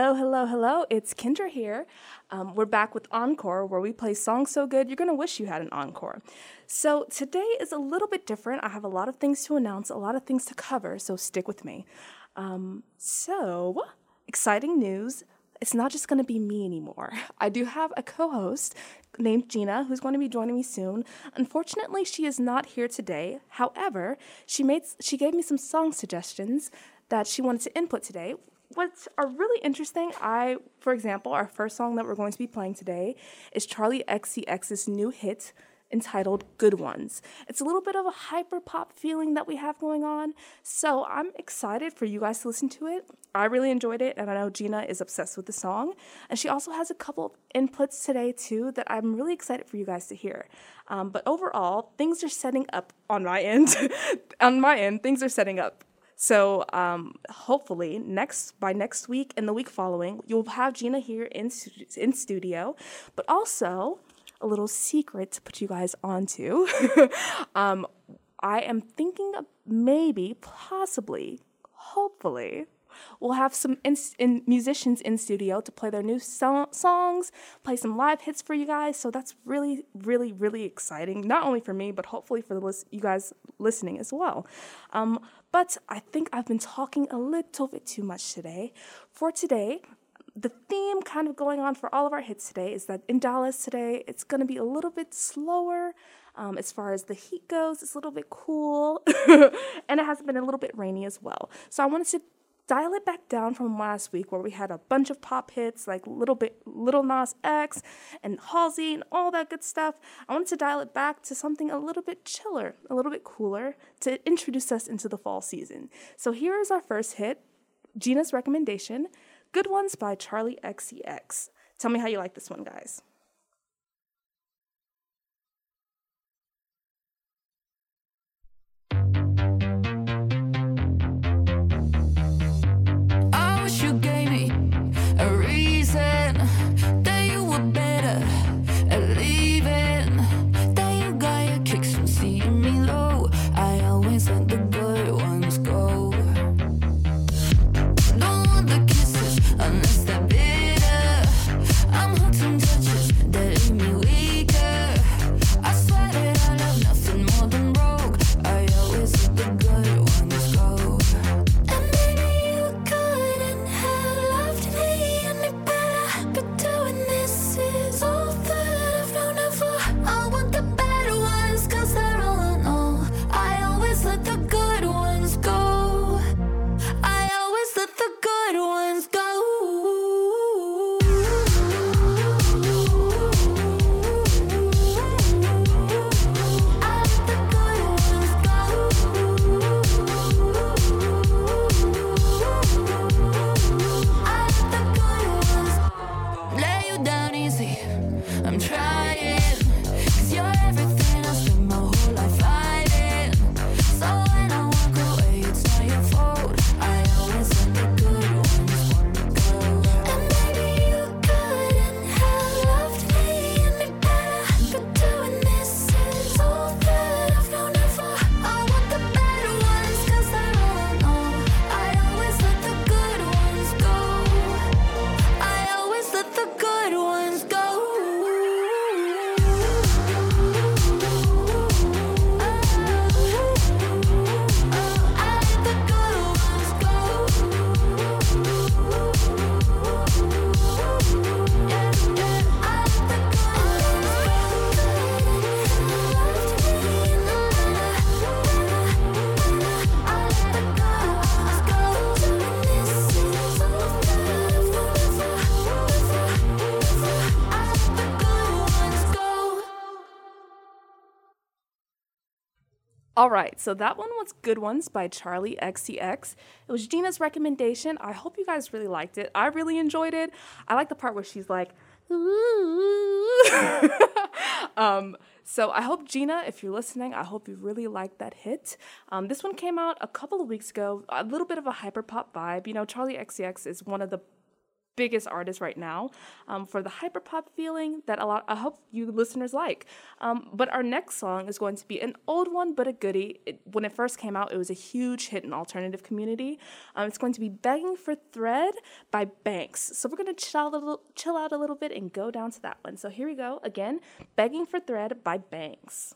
Hello, hello, hello. It's Kendra here. Um, we're back with Encore, where we play songs so good you're going to wish you had an encore. So today is a little bit different. I have a lot of things to announce, a lot of things to cover, so stick with me. Um, so, exciting news. It's not just going to be me anymore. I do have a co host named Gina who's going to be joining me soon. Unfortunately, she is not here today. However, she made she gave me some song suggestions that she wanted to input today, what's are really interesting, I, for example, our first song that we're going to be playing today is Charli XCX's new hit entitled Good Ones. It's a little bit of a hyper pop feeling that we have going on, so I'm excited for you guys to listen to it. I really enjoyed it, and I know Gina is obsessed with the song. And she also has a couple of inputs today, too, that I'm really excited for you guys to hear. Um, but overall, things are setting up on my end. on my end, things are setting up so um, hopefully next by next week and the week following, you'll have Gina here in in studio, but also a little secret to put you guys onto. um, I am thinking of maybe, possibly, hopefully, We'll have some in, in musicians in studio to play their new so- songs, play some live hits for you guys. So that's really, really, really exciting. Not only for me, but hopefully for the list- you guys listening as well. Um, but I think I've been talking a little bit too much today. For today, the theme kind of going on for all of our hits today is that in Dallas today, it's going to be a little bit slower. Um, as far as the heat goes, it's a little bit cool, and it has been a little bit rainy as well. So I wanted to dial it back down from last week where we had a bunch of pop hits like little bit Lil Nas X and Halsey and all that good stuff. I wanted to dial it back to something a little bit chiller, a little bit cooler to introduce us into the fall season. So here is our first hit, Gina's recommendation, Good Ones by Charli XCX. Tell me how you like this one, guys. All right, so that one was Good Ones by Charli XCX. It was Gina's recommendation. I hope you guys really liked it. I really enjoyed it. I like the part where she's like, um, so I hope Gina, if you're listening, I hope you really liked that hit. Um, this one came out a couple of weeks ago, a little bit of a hyper pop vibe. You know, Charli XCX is one of the biggest artists right now um, for the hyperpop feeling that a lot I hope you listeners like. Um, but our next song is going to be an old one but a goodie. It, when it first came out, it was a huge hit in alternative community. Um, it's going to be "Begging for Thread" by Banks. So we're to chill out a little, chill out a little bit and go down to that one. So here we go again, "Begging for Thread" by Banks.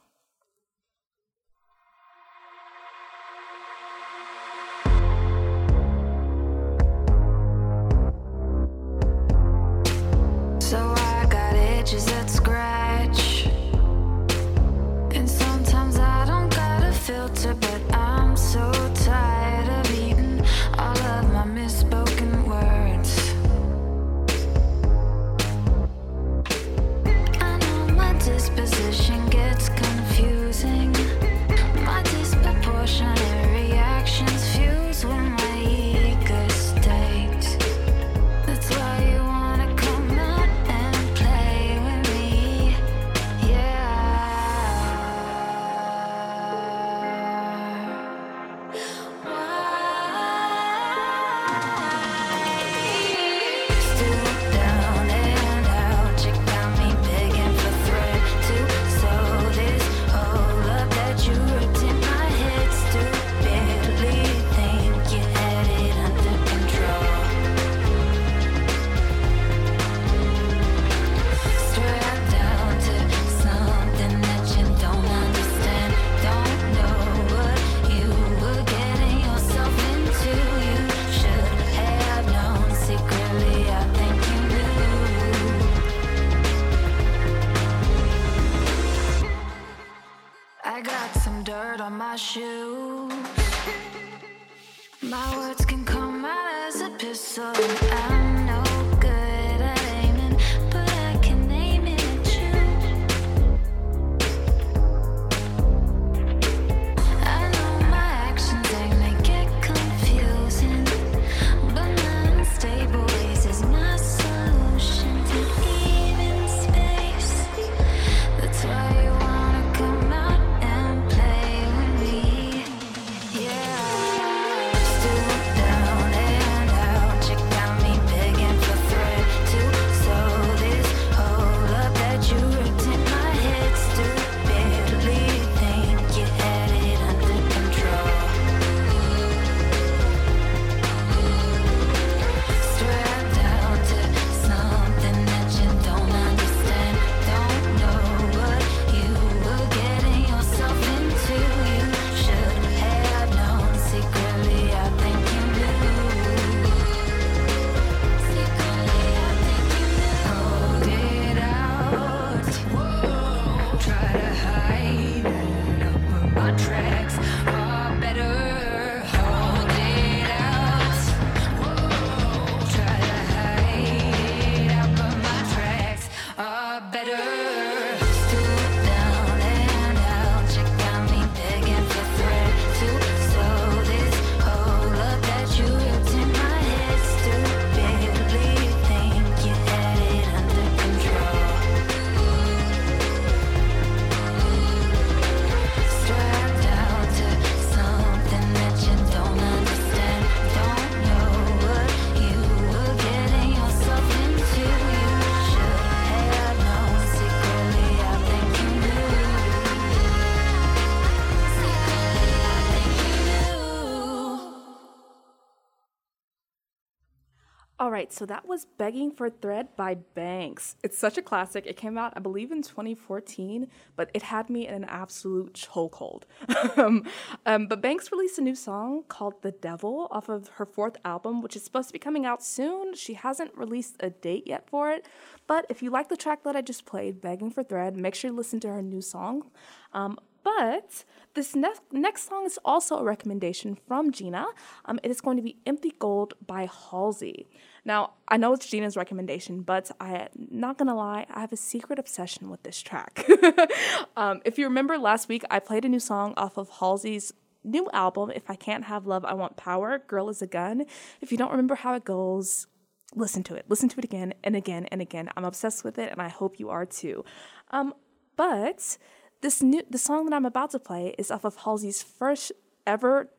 Right, so that was Begging for Thread by Banks. It's such a classic. It came out, I believe, in 2014, but it had me in an absolute chokehold. um, um, but Banks released a new song called The Devil off of her fourth album, which is supposed to be coming out soon. She hasn't released a date yet for it, but if you like the track that I just played, Begging for Thread, make sure you listen to her new song. Um, but this ne- next song is also a recommendation from Gina. Um, it is going to be Empty Gold by Halsey. Now, I know it's Gina's recommendation, but I'm not gonna lie, I have a secret obsession with this track. um, if you remember last week, I played a new song off of Halsey's new album, If I Can't Have Love, I Want Power, Girl is a Gun. If you don't remember how it goes, listen to it. Listen to it again and again and again. I'm obsessed with it, and I hope you are too. Um, but this new the song that I'm about to play is off of Halsey's first ever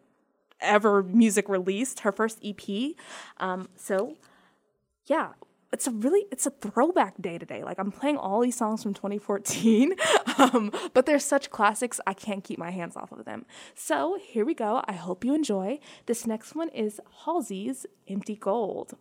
ever music released, her first EP. Um, so yeah, it's a really it's a throwback day today. Like I'm playing all these songs from 2014, um, but they're such classics I can't keep my hands off of them. So here we go. I hope you enjoy. This next one is Halsey's "Empty Gold."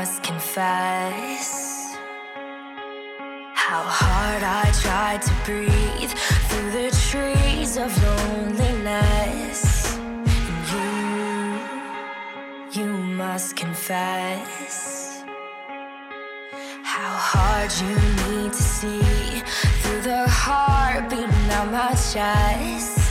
Must confess how hard I tried to breathe through the trees of loneliness. And you, you must confess how hard you need to see through the heart beating out my chest.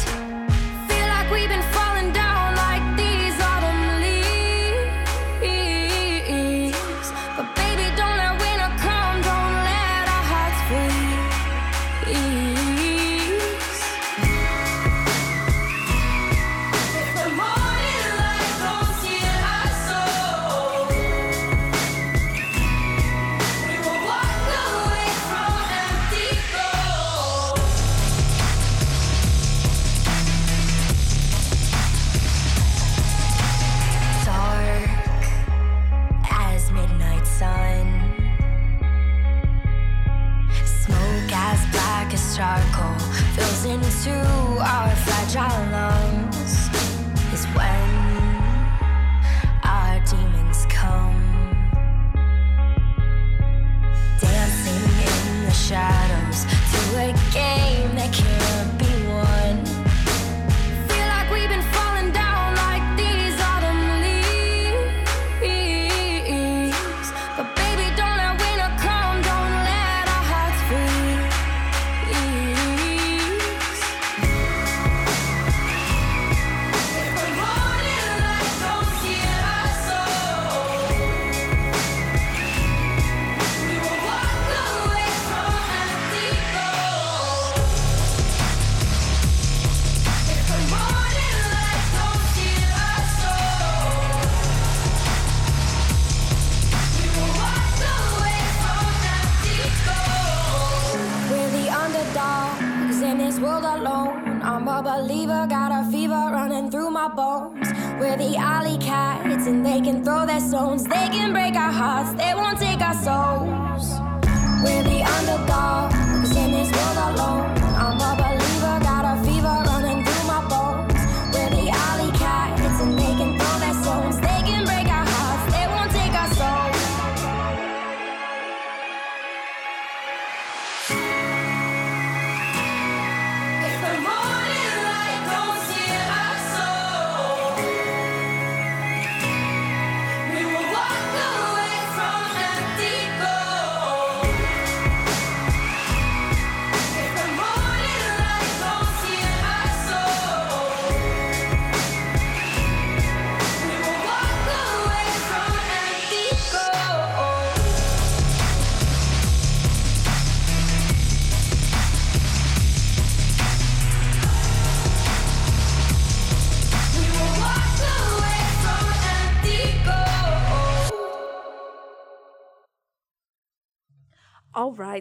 My bones. We're the alley cats, and they can throw their stones. They can break our hearts, they won't take our souls.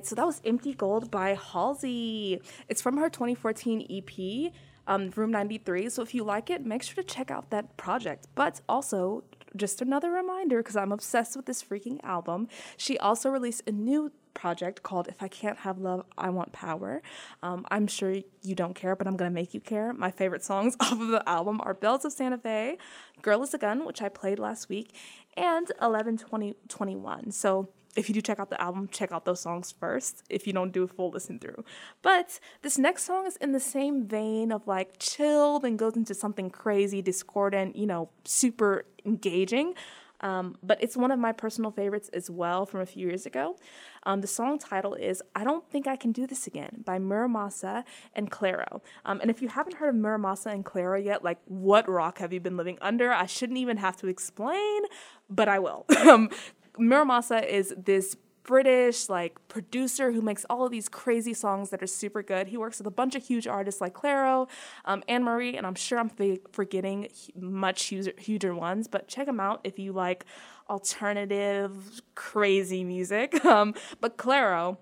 So that was Empty Gold by Halsey. It's from her 2014 EP, um, Room 93. So if you like it, make sure to check out that project. But also, just another reminder, because I'm obsessed with this freaking album, she also released a new project called If I Can't Have Love, I Want Power. Um, I'm sure you don't care, but I'm going to make you care. My favorite songs off of the album are Bells of Santa Fe, Girl is a Gun, which I played last week, and 112021. So if you do check out the album, check out those songs first if you don't do a full listen through. But this next song is in the same vein of like chilled and goes into something crazy, discordant, you know, super engaging. Um, but it's one of my personal favorites as well from a few years ago. Um, the song title is I Don't Think I Can Do This Again by Muramasa and Clairo. Um, and if you haven't heard of Muramasa and Clairo yet, like what rock have you been living under? I shouldn't even have to explain, but I will. Muramasa is this British like producer who makes all of these crazy songs that are super good. He works with a bunch of huge artists like Clairo, um, Anne Marie, and I'm sure I'm forgetting much huger, huger ones. But check him out if you like alternative, crazy music. Um, but Clairo,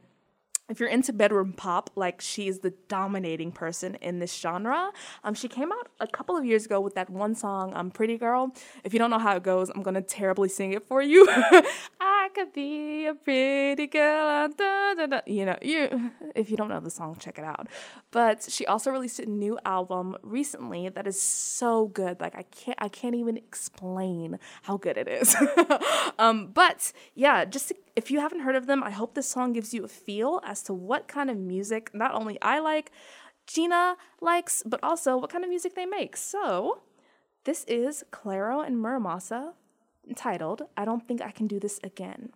if you're into bedroom pop, like she's the dominating person in this genre. Um, she came out a couple of years ago with that one song, um, "Pretty Girl." If you don't know how it goes, I'm gonna terribly sing it for you. I could be a pretty girl, da, da, da. you know. You, if you don't know the song, check it out. But she also released a new album recently that is so good. Like I can't, I can't even explain how good it is. um, but yeah, just to if you haven't heard of them, I hope this song gives you a feel as to what kind of music not only I like, Gina likes, but also what kind of music they make. So, this is Clairo and Muramasa entitled I Don't Think I Can Do This Again.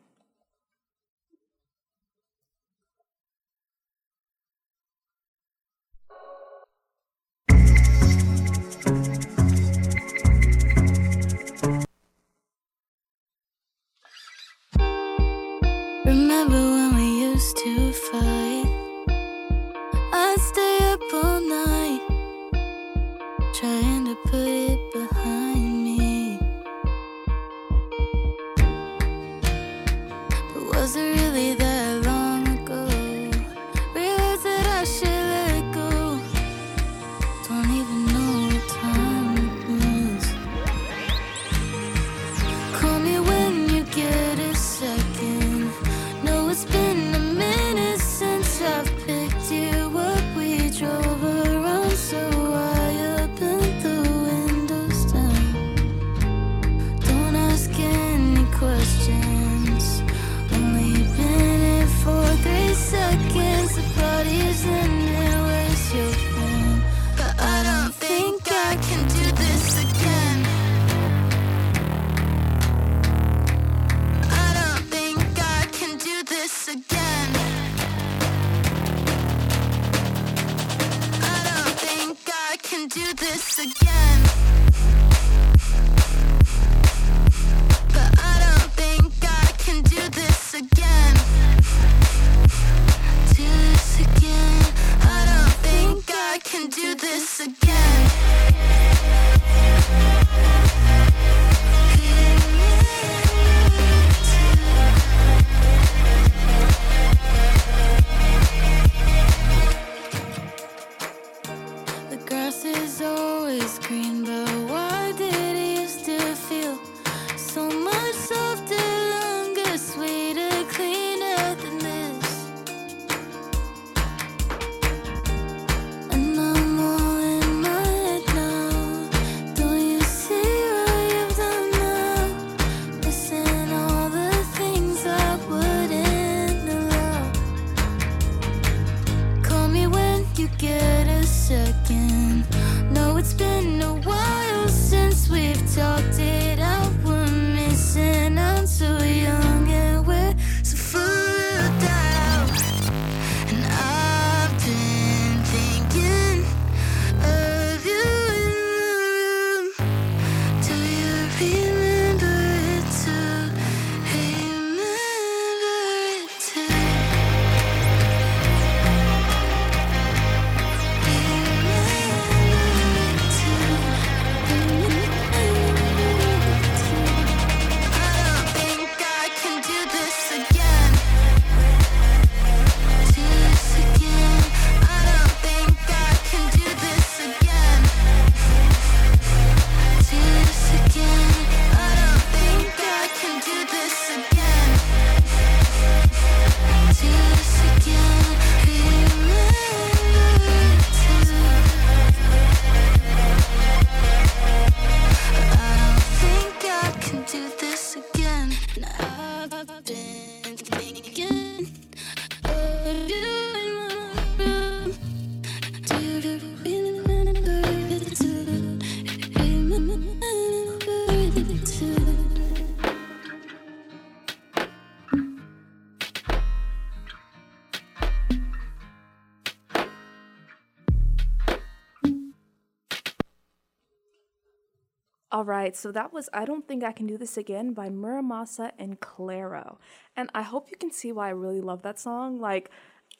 Right, so that was I Don't Think I Can Do This Again by Muramasa and Clairo. And I hope you can see why I really love that song. Like,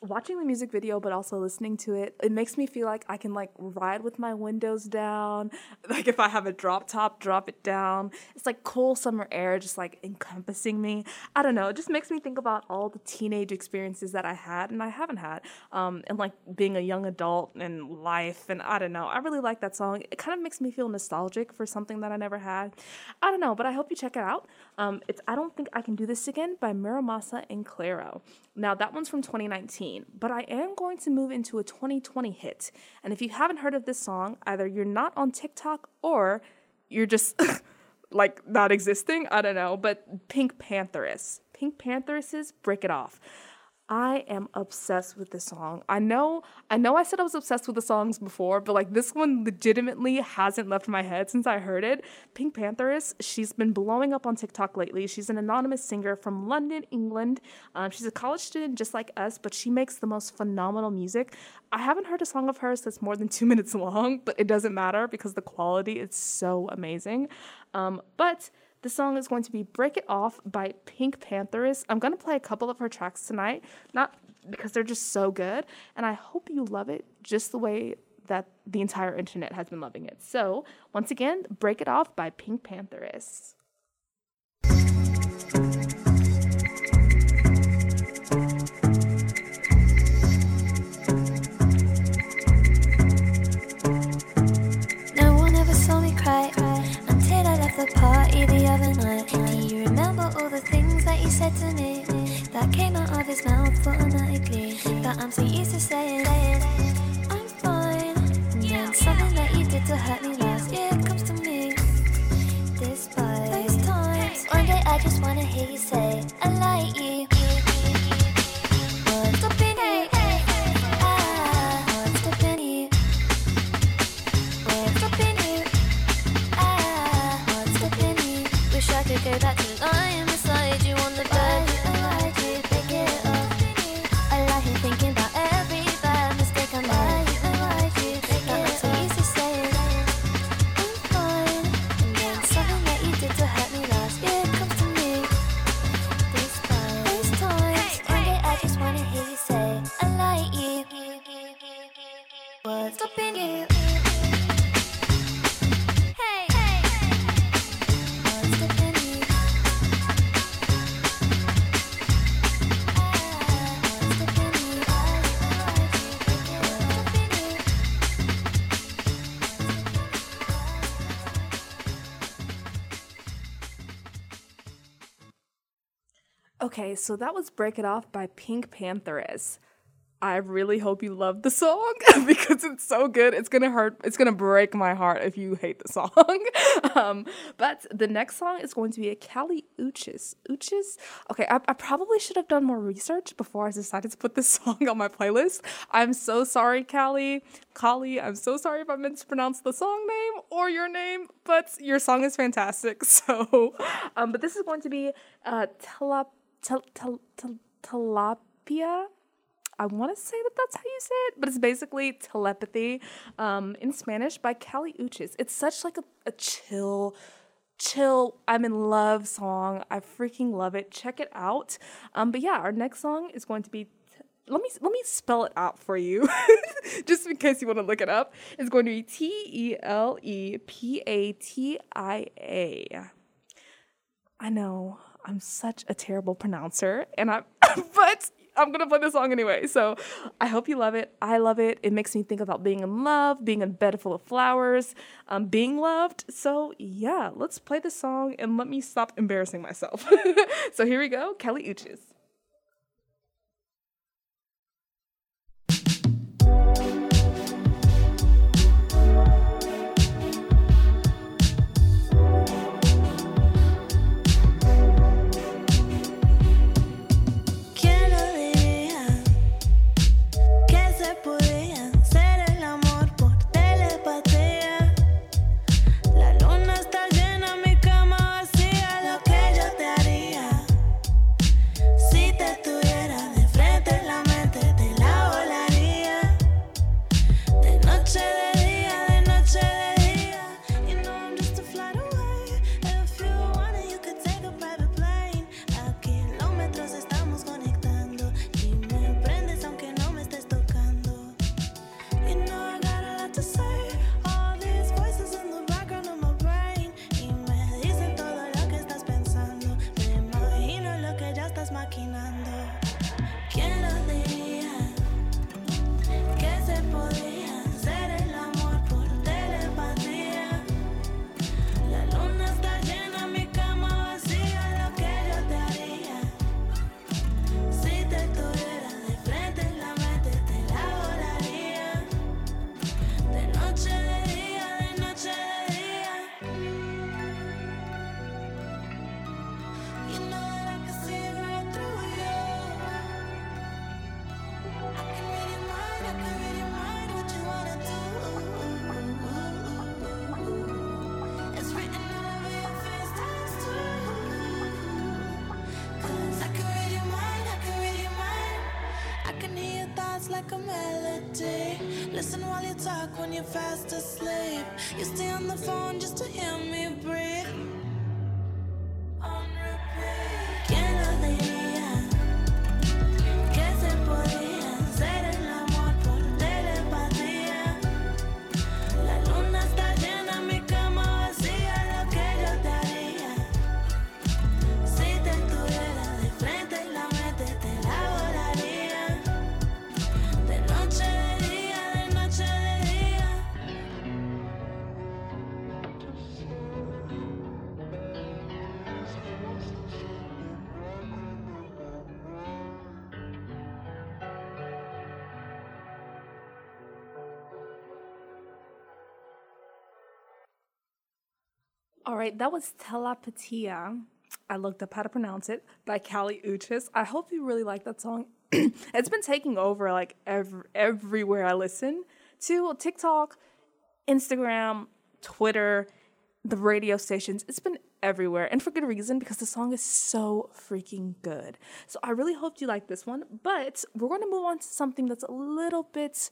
watching the music video but also listening to it it makes me feel like i can like ride with my windows down. Like if i have a drop top drop it down. It's like cool summer air just like encompassing me. I don't know it just makes me think about all the teenage experiences that i had and i haven't had um and like being a young adult and life and i don't know i really like that song. It kind of makes me feel nostalgic for something that i never had. I don't know but i hope you check it out. Um it's i don't think i can do this again by Muramasa and Clairo. Now, that one's from 2019, but I am going to move into a 2020 hit. And if you haven't heard of this song, either you're not on TikTok or you're just like not existing. I don't know, but Pink Pantheress. Pink Pantheress's Break It Off. I am obsessed with this song. I know, I know I said I was obsessed with the songs before, but like this one legitimately hasn't left my head since I heard it. Pink Pantheress, she's been blowing up on TikTok lately. She's an anonymous singer from London, England. Um, she's a college student just like us, but she makes the most phenomenal music. I haven't heard a song of hers that's more than two minutes long, but it doesn't matter because the quality is so amazing. Um, but the song is going to be Break It Off by Pink Pantheress. I'm going to play a couple of her tracks tonight, not because they're just so good, and I hope you love it just the way that the entire internet has been loving it. So, once again, Break It Off by Pink Pantheress. The party the other night. Do you remember all the things that you said to me that came out of his mouth automatically? That I'm so used to saying, I'm fine. And then something that you did to hurt me last year comes to me. Despite those times, one day I just wanna hear you say, I like you. Okay, so that was Break It Off by Pink Pantheress. I really hope you love the song because it's so good. It's gonna hurt. It's gonna break my heart if you hate the song. um, but the next song is going to be a Kali Uchis. Uchis. Okay, I, I probably should have done more research before I decided to put this song on my playlist. I'm so sorry, Kali. Kali, I'm so sorry if I pronounce the song name or your name, but your song is fantastic. So, um, but this is going to be uh, telap tel- tel- tel- tilapia. I want to say that that's how you say it, but it's basically telepathy um, in Spanish by Kali Uchis. It's such like a, a chill, chill, I'm in love song. I freaking love it. Check it out. Um, but yeah, our next song is going to be. Let me let me spell it out for you, just in case you want to look it up. It's going to be T E L E P A T I A. I know I'm such a terrible pronouncer, and I'm, but I'm gonna play the song anyway. So I hope you love it. I love it. It makes me think about being in love, being in a bed full of flowers, um, being loved. So yeah, let's play the song and let me stop embarrassing myself. so here we go, Kelly Uchis. can hear your thoughts like a melody. Listen while you talk when you're fast asleep. You stay on the phone just to hear me breathe. All right, that was Telepatia. I looked up how to pronounce it by Kali Uchis. I hope you really like that song. it's been taking over like every, everywhere I listen to TikTok, Instagram, Twitter, the radio stations. It's been everywhere and for good reason because the song is so freaking good. So I really hope you like this one, but we're going to move on to something that's a little bit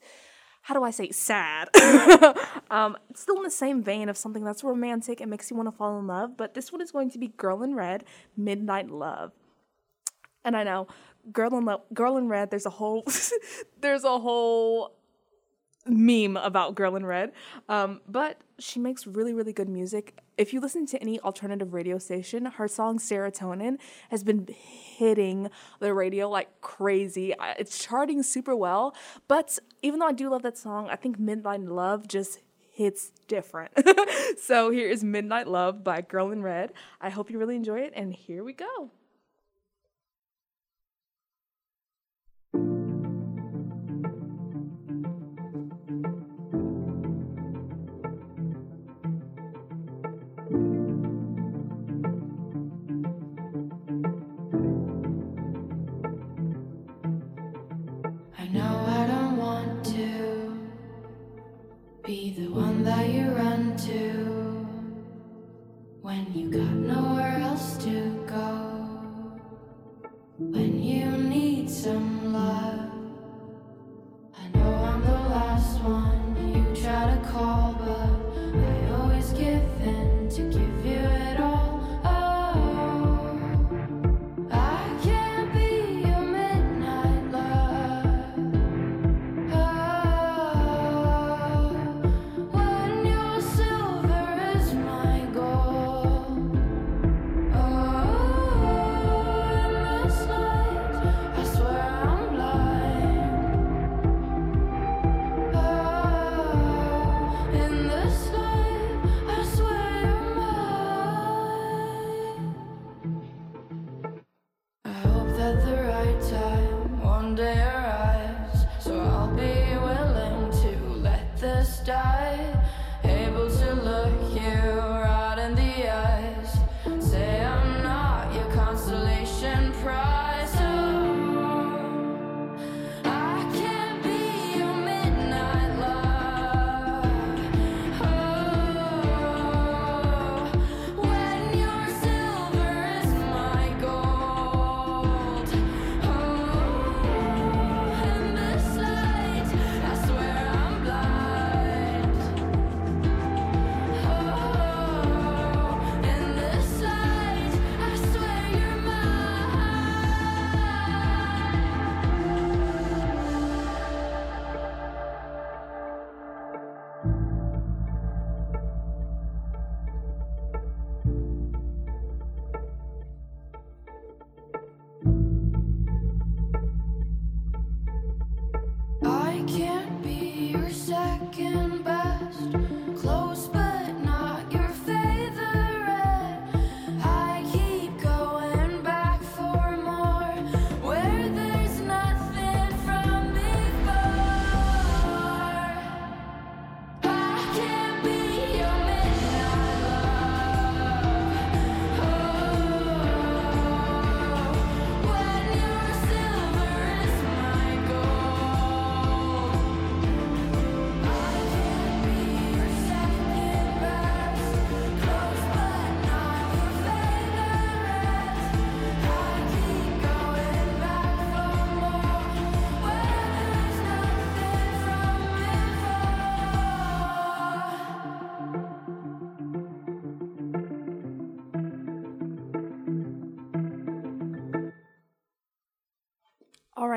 how do I say sad? um, still in the same vein of something that's romantic and makes you want to fall in love, but this one is going to be Girl in Red, Midnight Love. And I know, Girl in Love, Girl in Red. There's a whole, there's a whole meme about Girl in Red. Um, but she makes really, really good music. If you listen to any alternative radio station, her song Serotonin has been hitting the radio like crazy. It's charting super well. But even though I do love that song, I think Midnight Love just hits different. so here is Midnight Love by Girl in Red. I hope you really enjoy it, and here we go. You got nowhere else to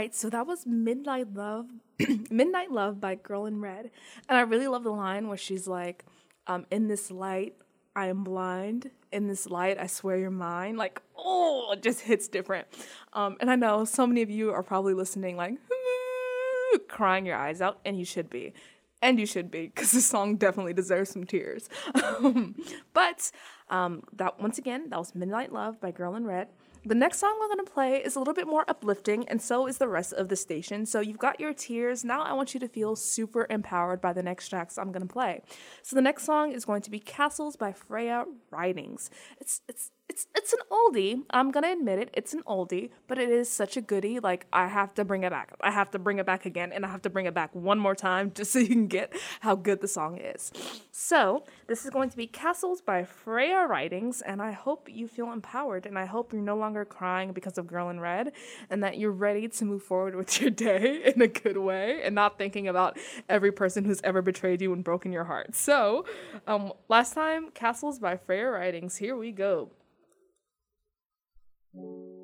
right, so that was Midnight Love, Midnight Love by Girl in Red, and I really love the line where she's like, um, "In this light, I am blind. In this light, I swear you're mine." Like, oh, it just hits different. Um, and I know so many of you are probably listening, like, crying your eyes out, and you should be. And you should be, because the song definitely deserves some tears. Um, but um, that once again, that was Midnight Love by Girl in Red. The next song we're going to play is a little bit more uplifting, and so is the rest of the station. So you've got your tears. Now I want you to feel super empowered by the next tracks I'm going to play. So the next song is going to be Castles by Freya Ridings. It's it's it's it's an oldie. I'm gonna admit it. It's an oldie, but it is such a goodie. Like I have to bring it back. I have to bring it back again, and I have to bring it back one more time just so you can get how good the song is. So this is going to be Castles by Freya Ridings, and I hope you feel empowered, and I hope you're no longer crying because of Girl in Red, and that you're ready to move forward with your day in a good way, and not thinking about every person who's ever betrayed you and broken your heart. So, um, last time Castles by Freya Ridings. Here we go. You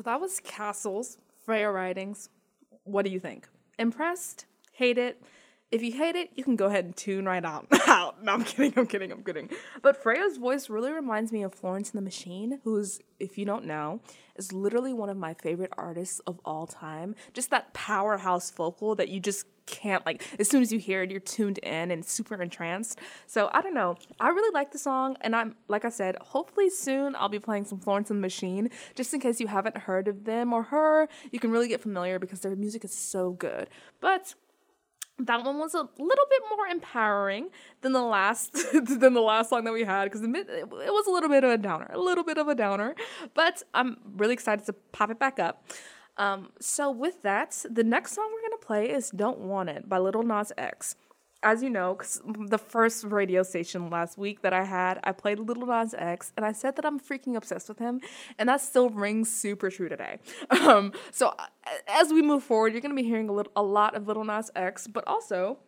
So that was Castles, Freya Ridings. What do you think? Impressed? Hate it? If you hate it, you can go ahead and tune right out. out. No, I'm kidding. I'm kidding. I'm kidding. But Freya's voice really reminds me of Florence and the Machine, who's, if you don't know, is literally one of my favorite artists of all time. Just that powerhouse vocal that you just can't like. As soon as you hear it, you're tuned in and super entranced. So I don't know. I really like the song, and I'm like I said, hopefully soon I'll be playing some Florence and the Machine, just in case you haven't heard of them or her. You can really get familiar because their music is so good. But that one was a little bit more empowering than the last than the last song that we had because it was a little bit of a downer, a little bit of a downer. But I'm really excited to pop it back up. Um, so with that, the next song we're gonna play is "Don't Want It" by Little Nas X. As you know, because the first radio station last week that I had, I played Little Nas X, and I said that I'm freaking obsessed with him, and that still rings super true today. Um, so uh, as we move forward, you're gonna be hearing a little, a lot of Little Nas X, but also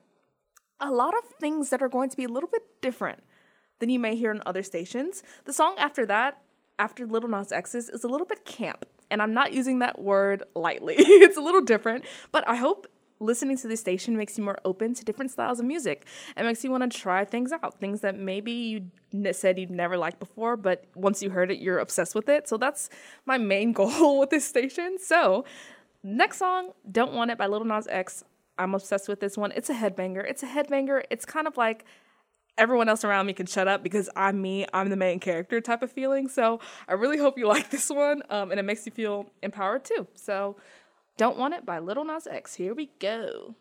a lot of things that are going to be a little bit different than you may hear on other stations. The song after that, after Little Nas X's, is a little bit camp, and I'm not using that word lightly. it's a little different, but I hope listening to this station makes you more open to different styles of music and makes you want to try things out, things that maybe you said you'd never liked before, but once you heard it, you're obsessed with it. So that's my main goal with this station. So, next song, Don't Want It by Little Nas X. I'm obsessed with this one. It's a headbanger. It's a headbanger. It's kind of like everyone else around me can shut up because I'm me, I'm the main character type of feeling. So I really hope you like this one um, and it makes you feel empowered too. So Don't Want It by Little Nas X. Here we go.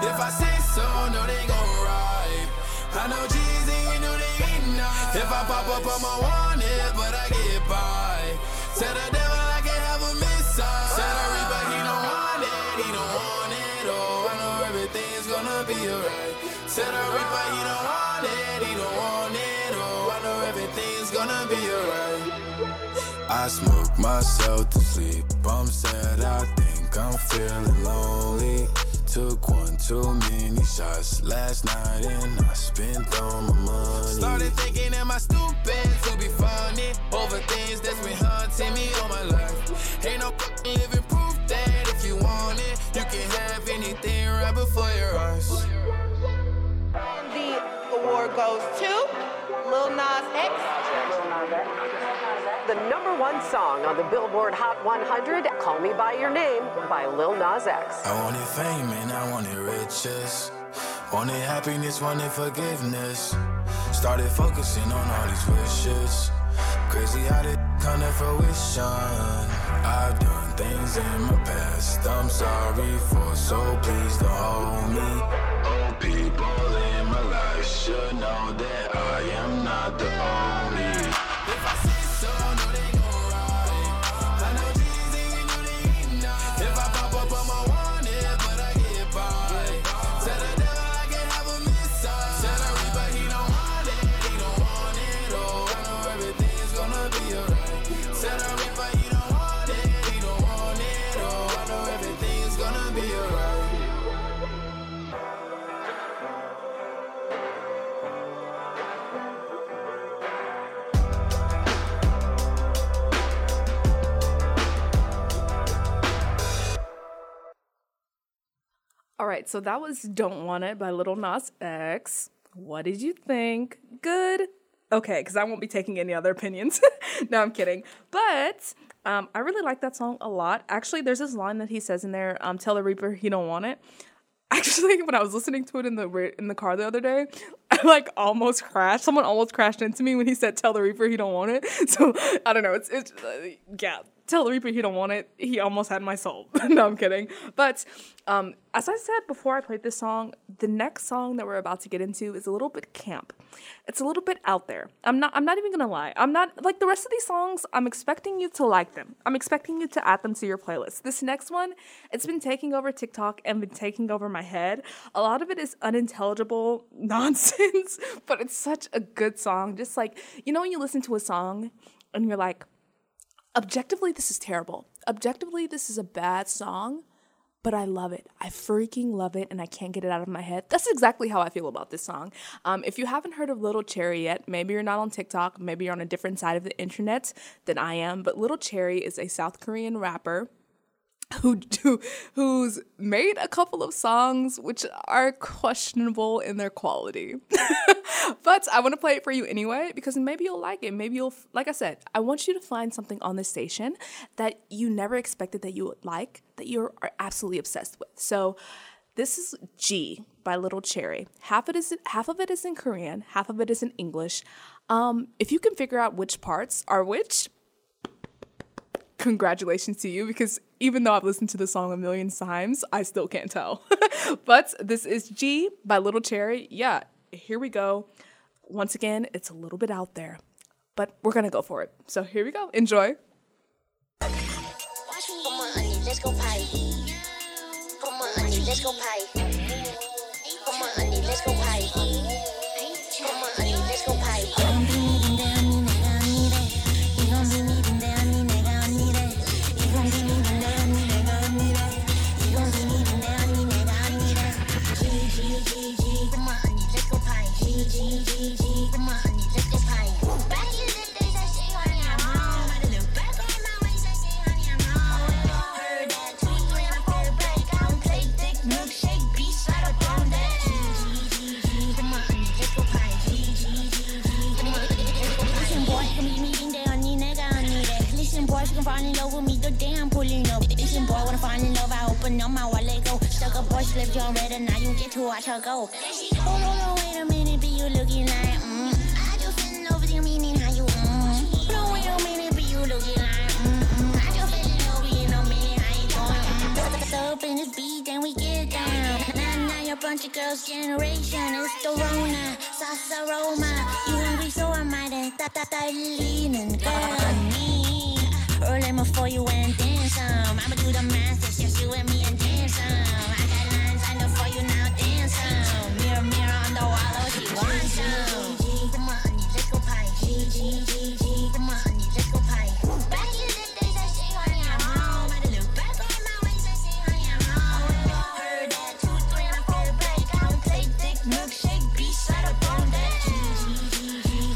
If I say so, no, they gon' ride. I know G's you know they ain't not. If I pop up, I'ma want it, I smoke myself to sleep. I'm sad, I think I'm feeling lonely. Took one too many shots last night and I spent all my money. Started thinking, am I stupid to be funny over things that's been haunting me all my life? Ain't no living proof that if you want it, you can have anything right before your eyes. The award goes to Lil Nas X. The number one song on the Billboard Hot 100, Call Me By Your Name by Lil Nas X. I wanted fame and I wanted riches. Wanted happiness, wanted forgiveness. Started focusing on all these wishes. Crazy how they come to fruition. I've done things in my past I'm sorry for, so please don't hold me. Old people in my life should know that I am not the only. Right, so that was Don't Want It by Little Nas X. What did you think? Good? Okay, because I won't be taking any other opinions. no, I'm kidding. But um, I really like that song a lot. Actually, there's this line that he says in there, um, tell the Reaper he don't want it. Actually, when I was listening to it in the in the car the other day, I like almost crashed. Someone almost crashed into me when he said, "Tell the Reaper he don't want it." So I don't know. It's it's uh, yeah. Tell the Reaper he don't want it. He almost had my soul. no, I'm kidding. But um, as I said before, I played this song. The next song that we're about to get into is a little bit camp. It's a little bit out there. I'm not. I'm not even gonna lie. I'm not like the rest of these songs. I'm expecting you to like them. I'm expecting you to add them to your playlist. This next one, it's been taking over TikTok and been taking over my head. A lot of it is unintelligible nonsense, but it's such a good song. Just like you know when you listen to a song and you're like, objectively this is terrible. Objectively this is a bad song, but I love it. I freaking love it, and I can't get it out of my head. That's exactly how I feel about this song. Um, if you haven't heard of Little Cherry yet, maybe you're not on TikTok, maybe you're on a different side of the internet than I am, but Little Cherry is a South Korean rapper who do, who's made a couple of songs which are questionable in their quality. but I want to play it for you anyway because maybe you'll like it. Maybe you'll like I said, I want you to find something on this station that you never expected that you would like, that you are absolutely obsessed with. So this is G by Little Cherry. Half of it is half of it is in Korean, half of it is in English. Um, if you can figure out which parts are which, congratulations to you because even though I've listened to the song a million times, I still can't tell. but this is G by Little Cherry. Yeah, here we go. Once again, it's a little bit out there, but we're gonna go for it. So here we go. Enjoy. Let's go party. Stuck a slip your red, and now you get to watch her go. Hold on, wait a minute, be you looking like, mm. I just fell with you, meaning how you, mm. On, wait a minute, be you looking like, mm, mm. I just fell with you, no meaning how you doing, mm. So in this beat, then we get down. Now, now, your bunch of girls' generation is the Rona, Sasa Roma. You hungry, so I might have that that that leaning, girl. Me, early before you went some. I'ma do the math, it's just you and me and some. I got you now, dance some. Mirror, mirror on the wall, oh she wants some. Come on, honey, let's go party. Come on, honey, let's go party. Back in the days, I say, honey, I'm home. I look back on my ways, I say, honey, I'm home. Heard that two, three, and I fell back. I don't play dick, milkshake, beach, slide up on that.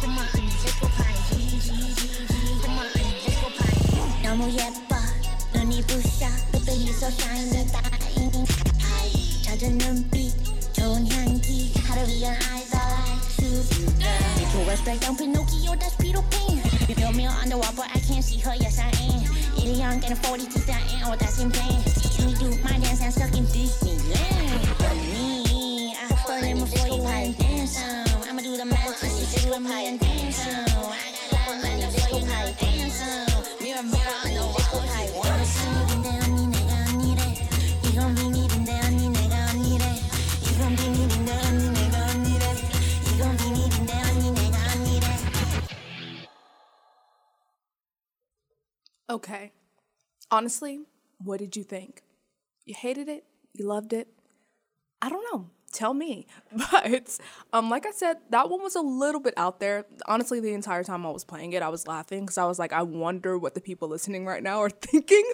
Come on, honey, let's go party. Come on, honey, let's go party. 너무 예뻐, 눈이 부셔, baby you so shiny, dying. 젖은 눈빛, 좋은 향기, 하루 위한 eyes are like shoes. Make your waist break down, Pinocchio, that's Peter Pan. Feel me underwater, but I can't see her, yes I am. Little young, getting 40 to that end, oh that's in pain. See me do my dance, I'm stuck in Disneyland. For me, I fall in before you and dance some. I'ma do the math, just you do with me and dance Okay. Honestly, what did you think? You hated it? You loved it? I don't know. Tell me. But um, like I said, that one was a little bit out there. Honestly, the entire time I was playing it, I was laughing because I was like, I wonder what the people listening right now are thinking.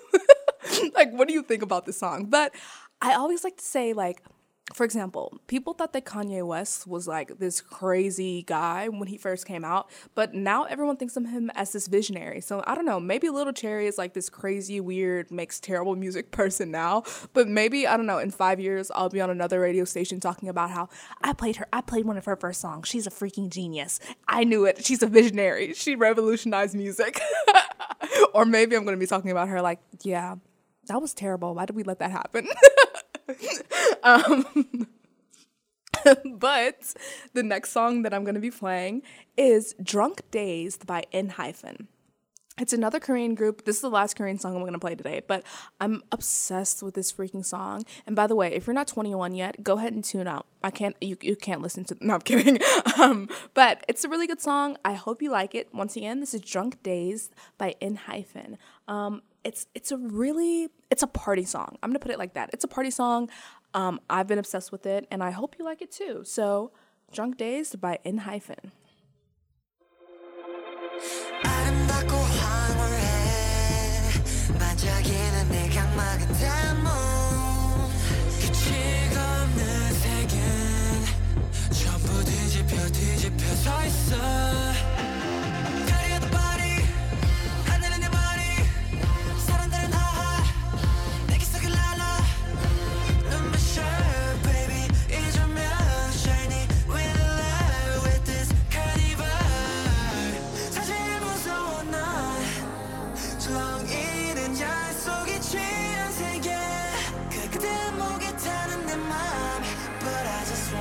like, what do you think about this song? But I always like to say, like, for example, people thought that Kanye West was like this crazy guy when he first came out, but now everyone thinks of him as this visionary. So I don't know, maybe Little Cherry is like this crazy, weird, makes terrible music person now, but maybe, I don't know, in five years, I'll be on another radio station talking about how I played her, I played one of her first songs. She's a freaking genius. I knew it. She's a visionary. She revolutionized music. or maybe I'm going to be talking about her like, yeah, that was terrible. Why did we let that happen? um, but the next song that I'm going to be playing is Drunk Dazed by ENHYPEN. It's another Korean group. This is the last Korean song I'm going to play today, but I'm obsessed with this freaking song. And by the way, if you're not 21 yet, go ahead and tune out. I can't you you can't listen to No, I'm kidding. Um, but it's a really good song. I hope you like it. Once again, this is Drunk Dazed by ENHYPEN. Um, it's it's a really it's a party song. I'm gonna put it like that. It's a party song. Um, I've been obsessed with it, and I hope you like it too. So, "Drunk Dazed" by ENHYPEN.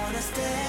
Wanna stay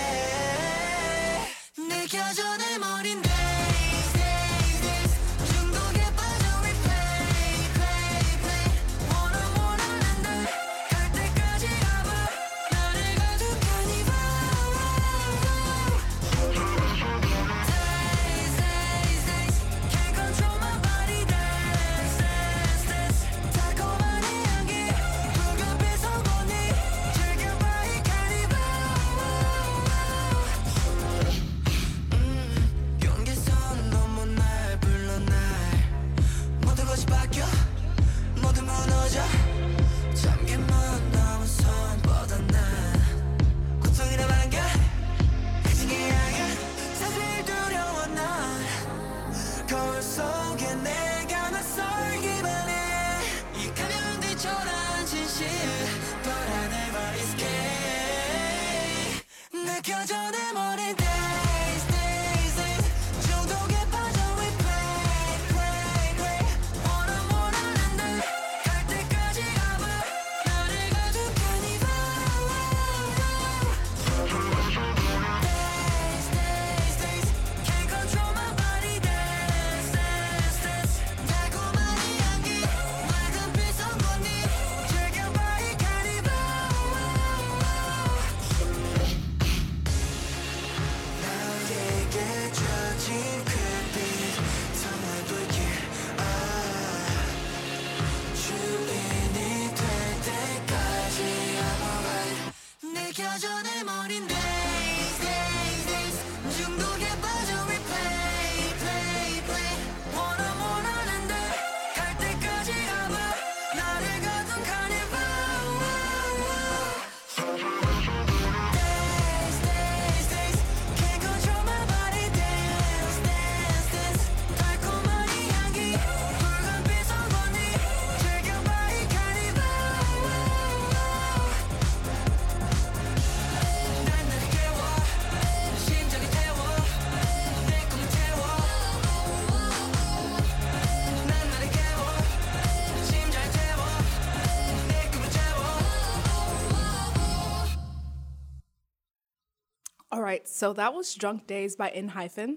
so that was Drunk Dazed by ENHYPEN.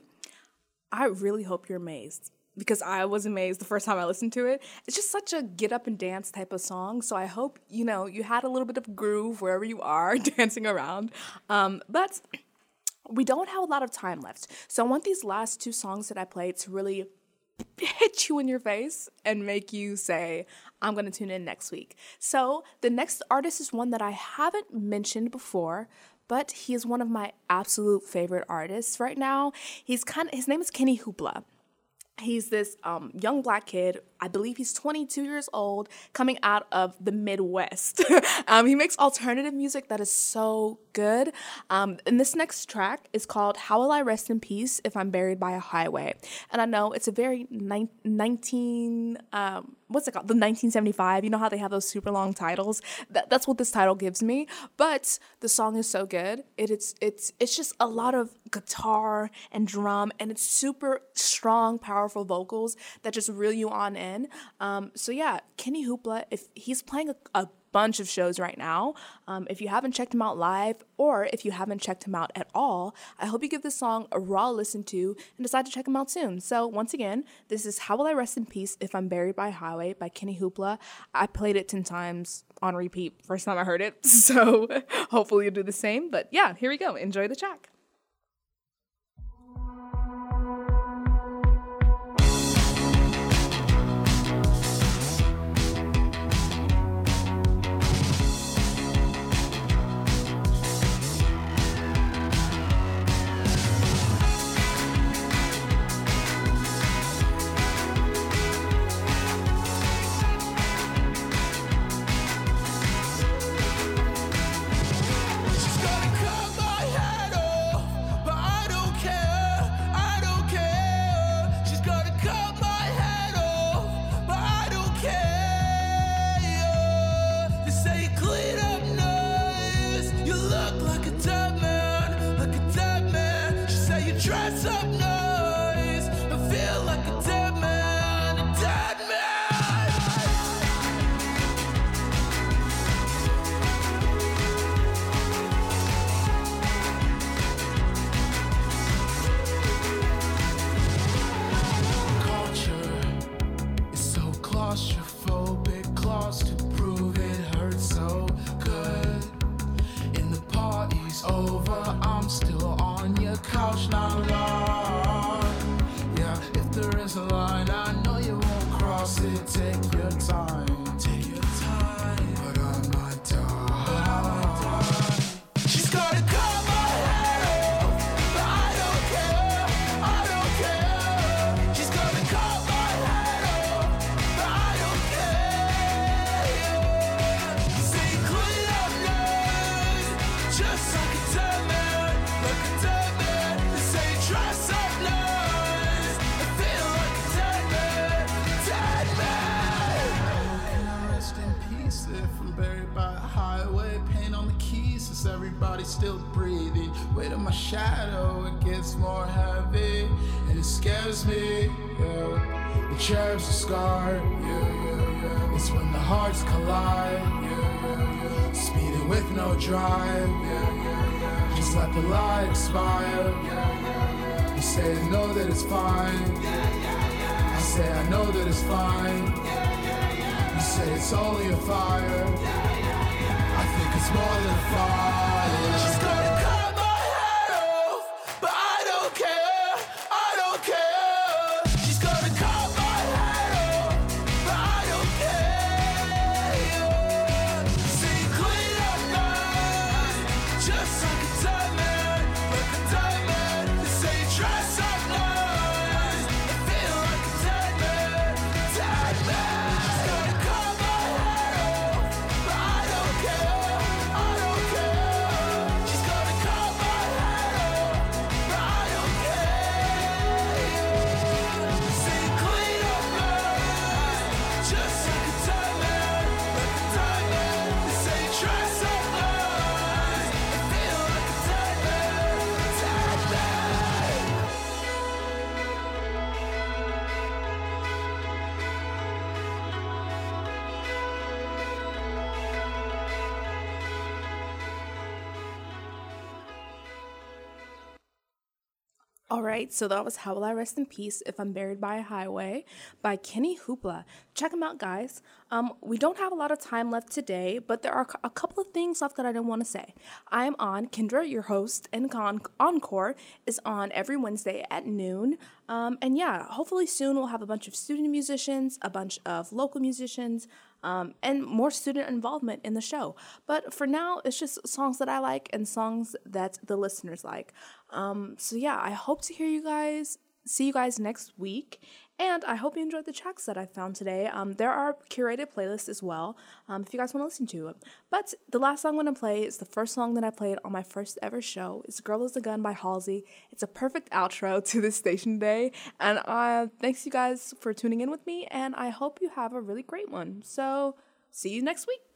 I really hope you're amazed because I was amazed the first time I listened to it. It's just such a get up and dance type of song. So I hope, you know, you had a little bit of groove wherever you are dancing around. Um, but we don't have a lot of time left. So I want these last two songs that I played to really hit you in your face and make you say, I'm going to tune in next week. So the next artist is one that I haven't mentioned before, but he is one of my absolute favorite artists right now. He's kind of, his name is Kenny Hoopla. He's this um, young black kid. I believe he's 22 years old, coming out of the Midwest. um, he makes alternative music that is so good. Um, and this next track is called How Will I Rest in Peace If I'm Buried by a Highway? And I know it's a very nine, 19, um, what's it called? The 1975. You know how they have those super long titles? That, that's what this title gives me. But the song is so good. It, it's, it's, it's just a lot of guitar and drum, and it's super strong, powerful vocals that just reel you on in. Um, so yeah, Kenny Hoopla, if he's playing a, a bunch of shows right now. Um, if you haven't checked him out live, or if you haven't checked him out at all, I hope you give this song a raw listen to and decide to check him out soon. So once again, this is "How Will I Rest in Peace If I'm Buried by Highway" by Kenny Hoopla. I played it ten times on repeat first time I heard it, so hopefully you'll do the same. But yeah, here we go. Enjoy the track. I know that it's fine. I say I know that it's fine. You say it's only a fire. I think it's more than a fire. She's gonna cut my head off, but I don't care. I don't care. She's gonna cut my head off, but I don't care. Say clean up just like All right, so that was How Will I Rest in Peace If I'm Buried by a Highway by Kenny Hoopla. Check him out, guys. Um, we don't have a lot of time left today, but there are a couple of things left that I didn't want to say. I am on, Kendra, your host, and Con- Encore is on every Wednesday at noon. Um, and yeah, hopefully soon we'll have a bunch of student musicians, a bunch of local musicians, um, and more student involvement in the show. But for now, it's just songs that I like and songs that the listeners like. Um, so yeah, I hope to hear you guys, see you guys next week. And I hope you enjoyed the tracks that I found today. Um, there are curated playlists as well um, if you guys want to listen to it. But the last song I'm going to play is the first song that I played on my first ever show. It's Girl is a Gun by Halsey. It's a perfect outro to this station day. And uh, thanks you guys for tuning in with me. And I hope you have a really great one. So see you next week.